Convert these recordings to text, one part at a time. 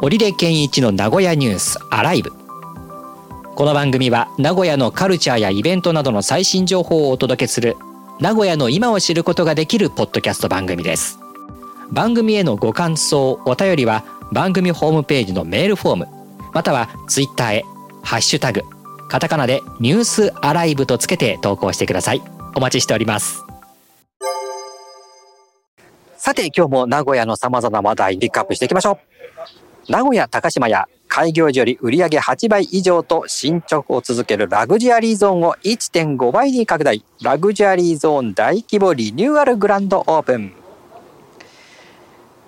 織出健一の名古屋ニュースアライブ。この番組は名古屋のカルチャーやイベントなどの最新情報をお届けする名古屋の今を知ることができるポッドキャスト番組です。番組へのご感想お便りは番組ホームページのメールフォームまたはツイッターへハッシュタグカタカナでニュースアライブとつけて投稿してください。お待ちしております。さて今日も名古屋の様々な話題ピックアップしていきましょう。名古屋高島屋開業時より売上8倍以上と進捗を続けるラグジュアリーゾーンを1.5倍に拡大。ラグジュアリーゾーン大規模リニューアルグランドオープン。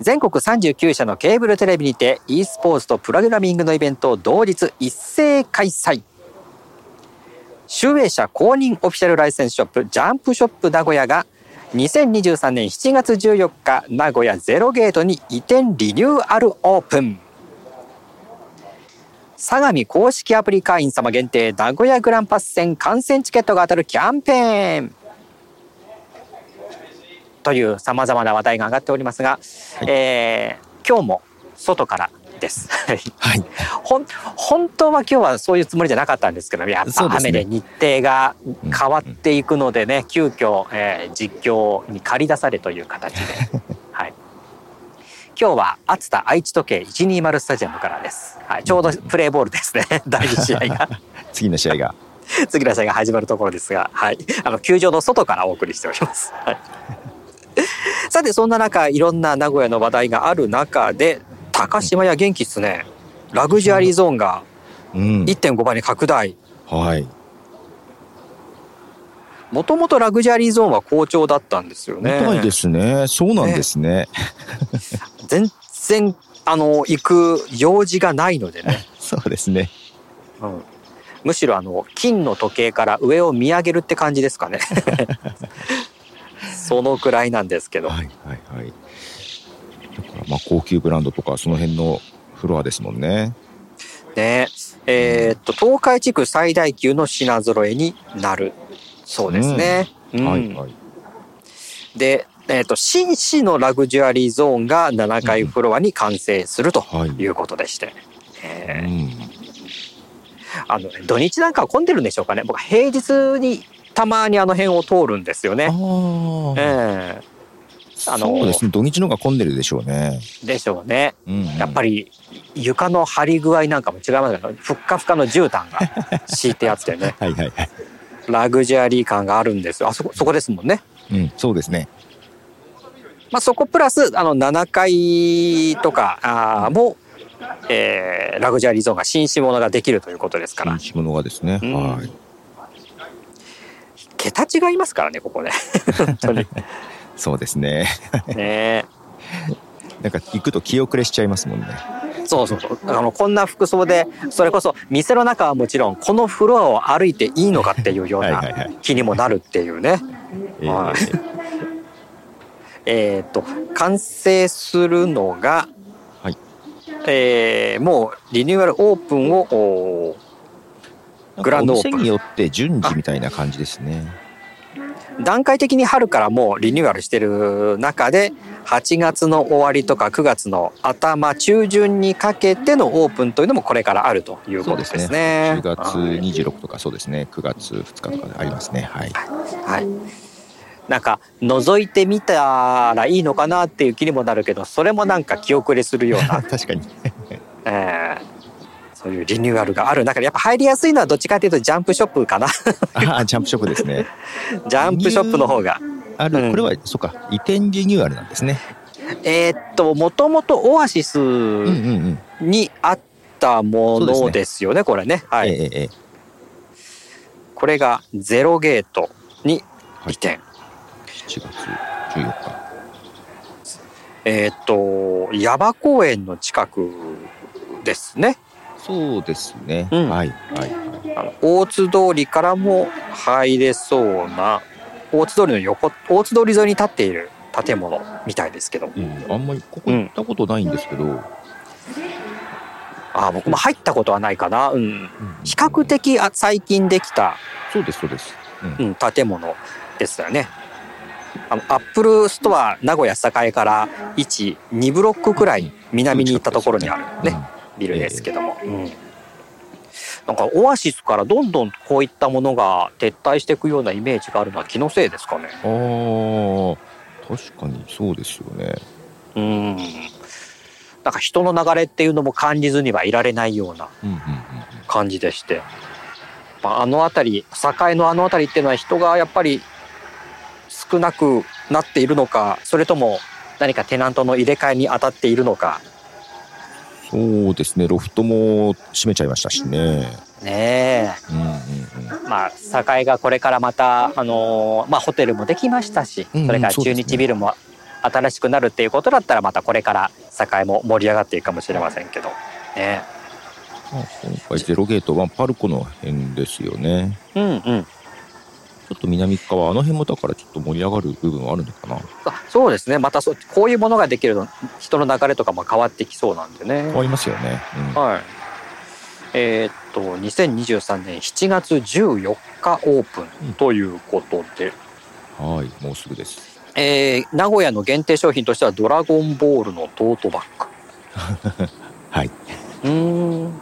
全国39社のケーブルテレビにて e スポーツとプログラミングのイベントを同日一斉開催。集英社公認オフィシャルライセンスショップジャンプショップ名古屋が2023年7月14日名古屋ゼロゲートに移転リニューアルオープン。相模公式アプリ会員様限定名古屋グランパス戦観戦チケットが当たるキャンペーン。というさまざまな話題が上がっておりますが、はい、えー、今日も外からです。はい。ほん本当は今日はそういうつもりじゃなかったんですけど、やっぱ雨で日程が変わっていくのでね、うんうん、急遽、えー、実況に借り出されという形で、はい。今日は熱田愛知時計120スタジアムからです。はい、ちょうどプレーボールですね。第2試合が。次の試合が。次の試合が始まるところですが、はい。あの球場の外からお送りしております。はい。さてそんな中いろんな名古屋の話題がある中で高島屋元気っすねラグジュアリーゾーンが1.5倍に拡大、うん、はいもともとラグジュアリーゾーンは好調だったんですよね。みたいですね。そうなんですね。ね全然あの行く用事がないのでね。そうですね。うん。むしろあの金の時計から上を見上げるって感じですかね。そのくらいなんですけど。はいはいはい。まあ高級ブランドとかその辺のフロアですもんね。ねえー、っと東海地区最大級の品揃えになるそうですね。うん、はいはい。で、えー、っと紳士のラグジュアリーゾーンが7階フロアに完成するということでして。えあの土日なんかは混んでるんでしょうかね僕平日にたまにあの辺を通るんですよね。ええあのそうですね土日の方が混んでるでしょうね。でしょうね。うんうん、やっぱり床の張り具合なんかも違いますけどふっかふかの絨毯が 敷いてあってねはいはい、はい、ラグジュアリー感があるんですよあそこそこですもんね。うん、そうですね。まあ、そこプラスあの7階とかあも、えー、ラグジュアリーゾーンが紳士物ができるということですから。紳士物がですね。うん、はい。桁違いますからねここね 本当に そうですね。ね。なんか行くと気遅れしちゃいますもんね。そうそうそう。あのこんな服装でそれこそ店の中はもちろんこのフロアを歩いていいのかっていうような気にもなるっていうね。はい、えっと完成するのが、はい、えー、もうリニューアルオープンをグランドオープン。によって順次みたいな感じですね。段階的に春からもうリニューアルしてる中で8月の終わりとか9月の頭中旬にかけてのオープンというのもこれからあるということですね。すね。10月26とかそうですね。9月2日とかありますね。はい。はい、なんか覗いてみたらいいのかなっていう気にもなるけどそれもなんか気遅れするような。確かに、えー、そういうリニューアルがある中でやっぱ入りやすいのはどっちかというとジャンプショップかな。ああジャンプショップですね。ジャンプショップの方が。ある、うん、これはそうか移転リニューアルなんですね。えー、っともともとオアシスにあったものですよね、これね。はい、えー、これがゼロゲートに移転、はい、7月14日。えー、っと矢場公園の近くですねそうですね、うん、はい。はいあの大津通りからも入れそうな大津通りの横大津通り沿いに立っている建物みたいですけど、うん、あんまりここ行ったことないんですけど、うん、あ僕も入ったことはないかな、うん、比較的あ最近できたそうですそうです、うん。建物ですよね。あのアップルストア名古屋栄から12ブロックくらい南に行ったところにある。ね、ビルですけども、うん。なんかオアシスからどんどんこういったものが撤退していくようなイメージがあるのは気のせいですかね。あ確かにそうですよね。うん。なんか人の流れっていうのも感じずにはいられないような感じでして、まあ、あの辺り境のあの辺りっていうのは人がやっぱり少なくなっているのかそれとも何かテナントの入れ替えに当たっているのかそうですねロフトも閉めちゃいましたしね。ねえ、うんうんうん、まあ境がこれからまた、あのー、まあ、ホテルもできましたし、それから中日ビルも新しくなるっていうことだったらまたこれから境も盛り上がっていくかもしれませんけどね。今回ゼロゲートはパルコの辺ですよね。うんうん。ちょっと南側あの辺もだからちょっと盛り上がる部分はあるのかな。あそうですね。またそこういうものができると人の流れとかも変わってきそうなんでね。変わりますよね。うん、はい。えー、っと2023年7月14日オープンということで、うん、はいもうすぐです。えー、名古屋の限定商品としてはドラゴンボールのトートバッグ はいうん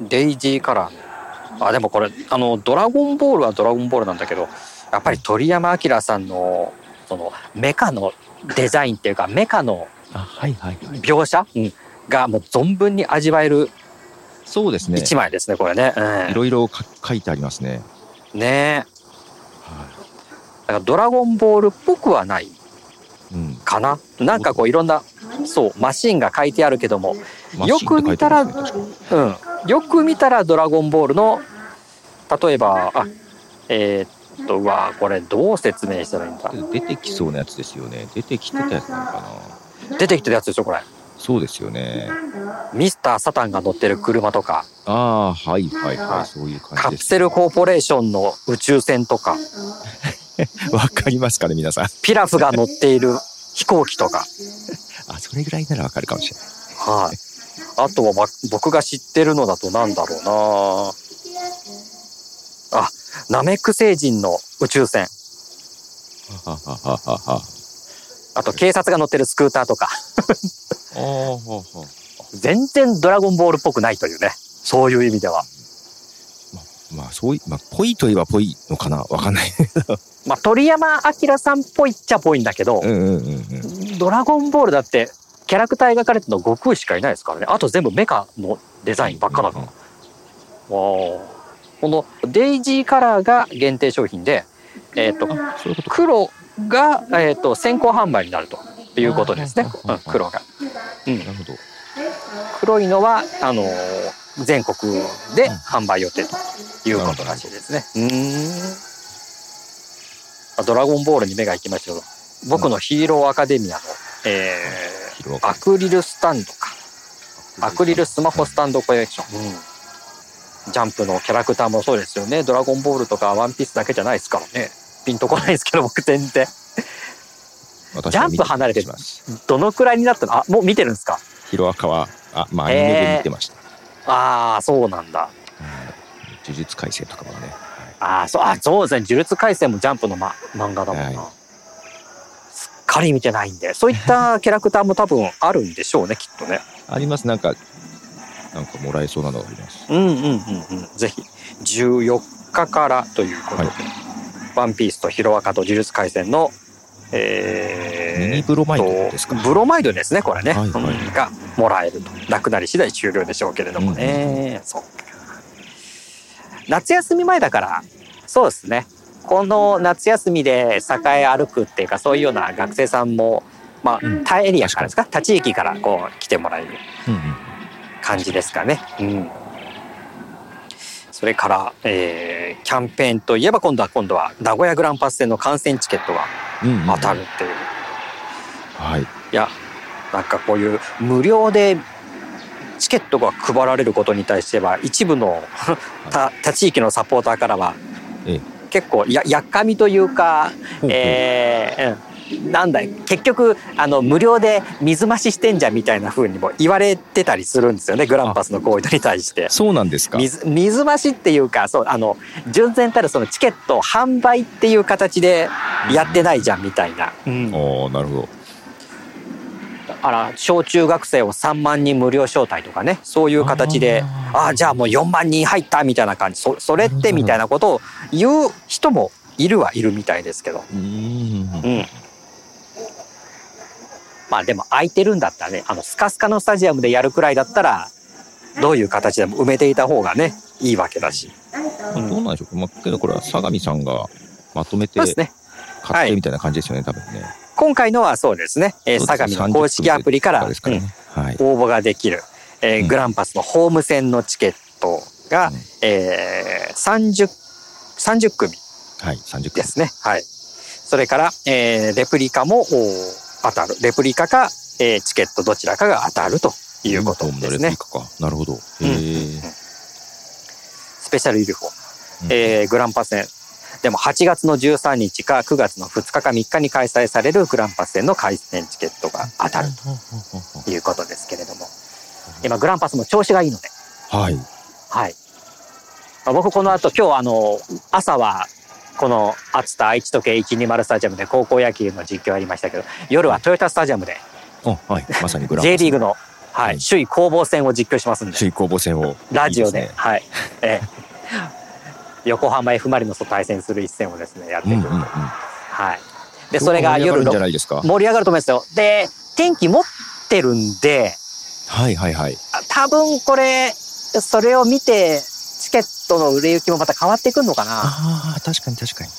デイジーカラーあでもこれあのドラゴンボールはドラゴンボールなんだけどやっぱり鳥山明さんのそのメカのデザインっていうかメカの描写、がもう存分に味わえるそうですね。一枚ですねこれね、いろいろ書いてありますね。ね。だからドラゴンボールっぽくはないかな、うん、な。んかこういろんなそうマシンが書いてあるけどもよく見たら、ね、うんよく見たらドラゴンボールの例えばあえー、っとうわこれどう説明したらいいんだ？出てきそうなやつですよね出てきてたやつなのかな？出てきてたやつでしょこれそうですよねミスター・サタンが乗ってる車とかああはいはいはいそういう感じ、ね、カプセルコーポレーションの宇宙船とか わかりますかね、皆さん。ピラフが乗っている飛行機とか。あ、それぐらいならわかるかもしれない。はい。あとは、ま、僕が知ってるのだとなんだろうなあ、ナメック星人の宇宙船。あと、警察が乗ってるスクーターとか。全然ドラゴンボールっぽくないというね。そういう意味では。まあ、そうい、まあ、ぽいといえばぽいのかなわかんない。まあ、鳥山明さんっぽいっちゃぽいんだけど、ドラゴンボールだって、キャラクター描かれてるの悟空しかいないですからね。あと全部メカのデザインばっかだから。このデイジーカラーが限定商品で、えっ、ー、と、黒が、えっ、ー、と、先行販売になるということですね。うん、黒が。うん。なるほど。黒いのは、あのー全国で販売予定ということらしいですね。うん。ドラゴンボールに目が行きましたけど、僕のヒーローアカデミアの、えー、アクリルスタンドか。アクリルスマホスタンドコレクション。うん。ジャンプのキャラクターもそうですよね。ドラゴンボールとかワンピースだけじゃないですからね。ピンとこないですけど、僕全然。ジャンプ離れてどのくらいになったの？あ、もう見てるんですか？ヒロアカは、あ、まあアニメで見てました。ああ、そうなんだ。呪術廻戦とかもね。ああ、そう、あ、そうですね。呪術廻戦もジャンプの、ま、漫画だもんな。はい、かり見てないんで、そういったキャラクターも多分あるんでしょうね、きっとね。あります。なんか、なんかもらえそうなのがあります。うんうんうんうん。ぜひ、14日からということで、はい、ワンピースとヒロアカと呪術廻戦の、えー、ミニブロマイドですか？ブロマイドですね、これね。はいはい、がもらえると。なくなり次第終了でしょうけれどもね。うん、そう夏休み前だから、そうですね。この夏休みで栄歩くっていうか、そういうような学生さんも、まあ、他エリアからですか、他地域からこう来てもらえる感じですかね。うん、うんそれから、えー、キャンペーンといえば今度は今度は名古屋グランパス戦の観戦チケットが当たるっていう。うんうん、はい。いや、なんかこういう無料でチケットが配られることに対しては一部の他他地域のサポーターからは結構ややっかみというか、えー、なんだ結局あの無料で水増ししてんじゃんみたいな風にも言われてたりするんですよねグランパスの行為に対して。そうなんですか？水水増しっていうかそうあの純然たるそのチケット販売っていう形でやってないじゃんみたいな、うん、おなるほどあら小中学生を3万人無料招待とかねそういう形でああじゃあもう4万人入ったみたいな感じ。そそれってみたいなことを言う人もいるはいるみたいですけど。うん、まあでも空いてるんだったらねあのスカスカのスタジアムでやるくらいだったらどういう形でも埋めていた方がねいいわけだし。うん、どうなんでしょう。か、まあ、けどこれは相模さんがまとめて買ってみたいな感じですよね、はい、多分ね。今回のはそうですね、えー、相模の公式アプリから、ねうんはい、応募ができる、えー、グランパスのホーム戦のチケットが、うん、えー、30, 30組はい、30ですね。はい。それから、えー、レプリカも当たる。レプリカか、えー、チケットどちらかが当たるということですね。なるほど。スペシャルユニフォーム、えー、グランパス戦。でも8月の13日か9月の2日か3日に開催されるグランパス戦の開戦チケットが当たる。ということですけれども、今グランパスも調子がいいので。はい。はい。僕この後今日あの朝はこの熱田愛知時計120スタジアムで高校野球の実況ありましたけど夜はトヨタスタジアムで、はい、まさに J リーグの、はい、首位攻防戦を実況しますんで。首位攻防戦を。ラジオで、ね、はい、え横浜 F・ マリノスと対戦する一戦をですねやってくると、うんうんうん、はいでそれが夜盛り上がると思いますよで天気持ってるんではいはいはい多分これそれを見てチケットの売れ行きもまた変わってくるのかな。ああ、確かに確かに。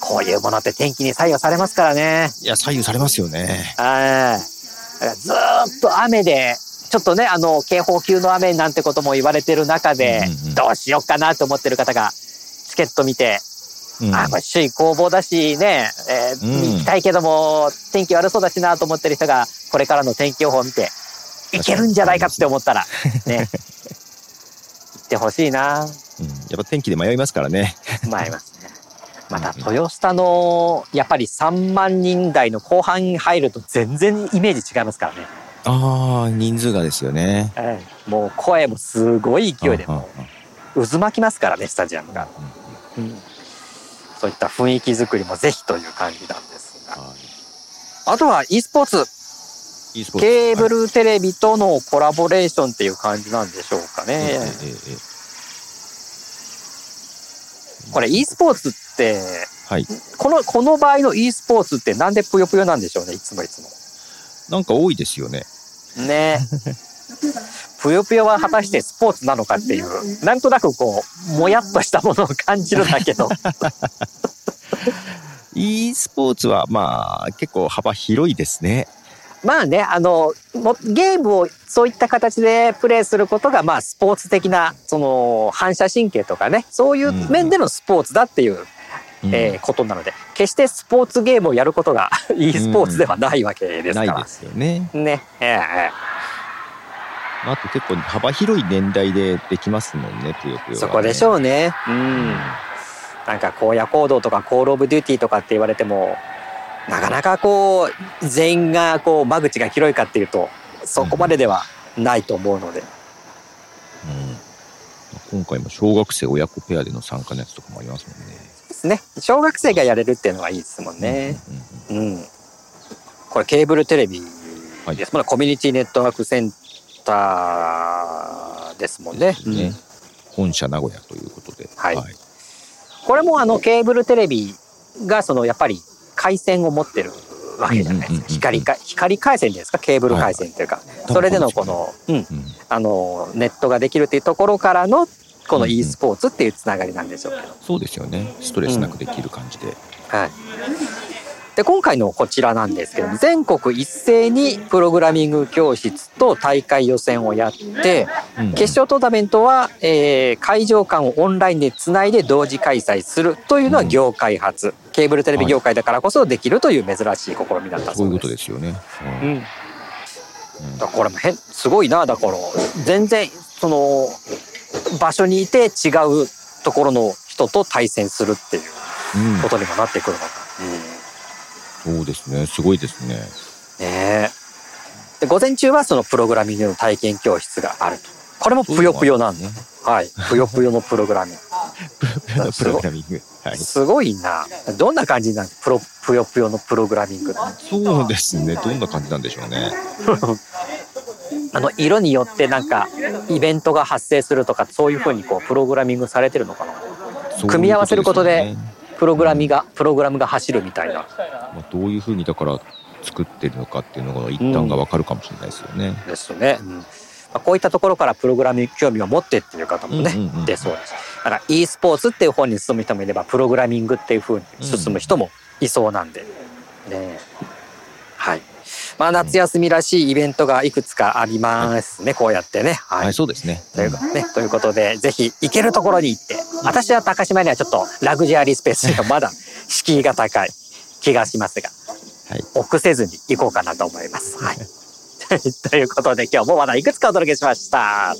こういうものって天気に左右されますからね。いや、左右されますよね。はい。ずっと雨で、ちょっとね、あの、警報級の雨なんてことも言われてる中で、うんうん、どうしようかなと思ってる方が、チケット見て、うん、あ、これ首位攻防だしね、えー、うん、行きたいけども、天気悪そうだしなと思ってる人が、これからの天気予報を見て、いけるんじゃないかって思ったら、ね、ってほしいな、うん、やっぱ天気で迷いますからね。迷いますね。また豊スタのやっぱり3万人台の後半に入ると全然イメージ違いますからねああ人数がですよね、ええ、もう声もすごい勢いで渦巻きますからねスタジアムが、うん、そういった雰囲気作りもぜひという感じなんですが、はい、あとは e スポーツ。ケーブルテレビとのコラボレーションっていう感じなんでしょうかね。これ e スポーツって、はい、このこの場合の e スポーツってなんでぷよぷよなんでしょうねいつもいつも。なんか多いですよね。ね。ぷよぷよは果たしてスポーツなのかっていうなんとなくこうもやっとしたものを感じるんだけど。e スポーツはまあ結構幅広いですね。まあね、あの、ゲームをそういった形でプレイすることが、まあ、スポーツ的な、その、反射神経とかね、そういう面でのスポーツだっていう、うん、えー、ことなので、決してスポーツゲームをやることが e スポーツではないわけですから。ないですよね。ね。ええー、あと結構幅広い年代でできますもんね、ぷよぷよ、ね、そこでしょうね。うん。なんか荒野行動とかコールオブデューティーとかって言われても、なかなかこう全員がこう間口が広いかっていうとそこまでではないと思うので、うん、今回も小学生親子ペアでの参加のやつとかもありますもんね。ですね。小学生がやれるっていうのがいいですもんね。うん、うん、これケーブルテレビです。はい、コミュニティネットワークセンターですもんね。ね。うん、本社名古屋ということで、はい、はい、これもあのケーブルテレビがそのやっぱり回線を持ってるわけじゃないですか。光か光回線ですか。ケーブル回線というか、それでのこの、うん、あのネットができるっていうところからのこの e スポーツっていうつながりなんでしょうけど、そうですよね。ストレスなくできる感じで、はい。で今回のこちらなんですけど全国一斉にプログラミング教室と大会予選をやって、決勝トーナメントは、えー、会場間をオンラインでつないで同時開催するというのは業界初、ケーブルテレビ業界だからこそできるという珍しい試みだったそうです。そういうことですよね。うん。だからこれも変すごいなだから。全然その場所にいて違うところの人と対戦するっていうことにもなってくるのか。うんそうですね。すごいですね。ねで午前中はそのプログラミングの体験教室があると。これもぷよぷよなんで、ね、はい。ぷよぷよのプログラミング。プログラミング。はい。すごいな。どんな感じなん？プロ、ぷよぷよのプログラミングそうですね。どんな感じなんでしょうね。あの、色によってなんか、イベントが発生するとか、そういうふうにこう、プログラミングされてるのかな。組み合わせることで、プログラミが、プログラムが走るみたいな。まあ、どういうふうにだから作ってるのかっていうのが一旦がわかるかもしれないですよね。うん、ですね。うんまあ、こういったところからプログラミング興味を持ってっていう方もね、出そうです。だから e スポーツっていう方に進む人もいれば、プログラミングっていうふうに進む人もいそうなんで。ね、はい。まあ、夏休みらしいイベントがいくつかありますね、こうやってね。はい、はい、そうですね。というね、ということで、ぜひ行けるところに行って、私は高島にはちょっとラグジュアリースペースがまだ敷居が高い 気がしますが、はい、臆せずに行こうかなと思います。はい。ということで今日もまだいくつかお届けしました。